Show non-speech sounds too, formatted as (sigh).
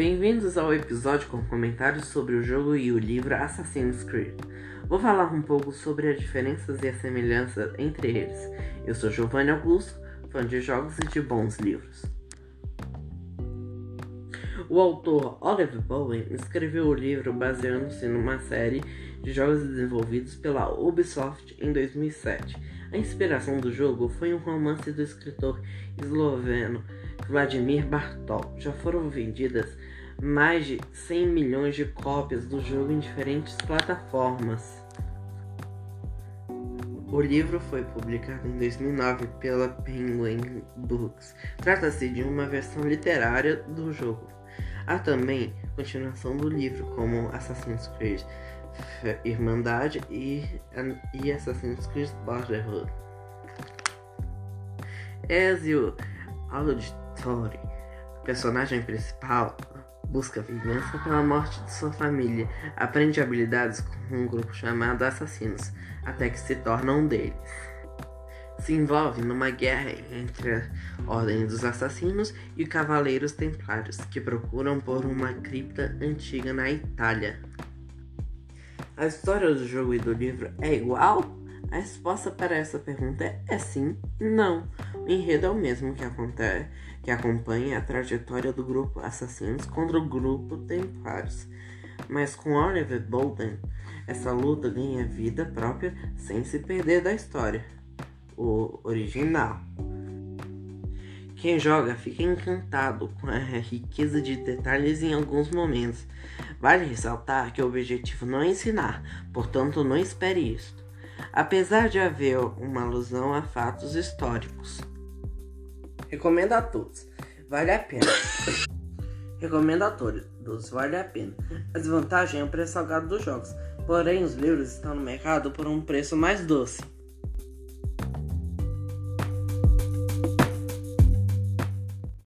Bem-vindos ao episódio com comentários sobre o jogo e o livro Assassin's Creed. Vou falar um pouco sobre as diferenças e as semelhanças entre eles. Eu sou Giovanni Augusto, fã de jogos e de bons livros. O autor Oliver Bowen escreveu o livro baseando-se numa série de jogos desenvolvidos pela Ubisoft em 2007. A inspiração do jogo foi um romance do escritor esloveno Vladimir Bartol. Já foram vendidas mais de 100 milhões de cópias do jogo em diferentes plataformas. O livro foi publicado em 2009 pela Penguin Books. Trata-se de uma versão literária do jogo. Há também continuação do livro, como Assassin's Creed Irmandade e, e Assassin's Creed Brotherhood. Ezio Auditore, personagem principal, busca vingança pela morte de sua família, aprende habilidades com um grupo chamado Assassinos, até que se torna um deles. Se envolve numa guerra entre a Ordem dos Assassinos e Cavaleiros Templários, que procuram por uma cripta antiga na Itália. A história do jogo e do livro é igual? A resposta para essa pergunta é sim e não. O enredo é o mesmo que, acontece, que acompanha a trajetória do grupo Assassinos contra o grupo Templários. Mas com Oliver Bolden, essa luta ganha vida própria sem se perder da história. O original. Quem joga fica encantado com a riqueza de detalhes em alguns momentos. Vale ressaltar que o objetivo não é ensinar, portanto, não espere isso. Apesar de haver uma alusão a fatos históricos. Recomendo a todos. Vale a pena. (coughs) Recomendo a todos. Vale a pena. A desvantagem é o preço salgado dos jogos. Porém, os livros estão no mercado por um preço mais doce.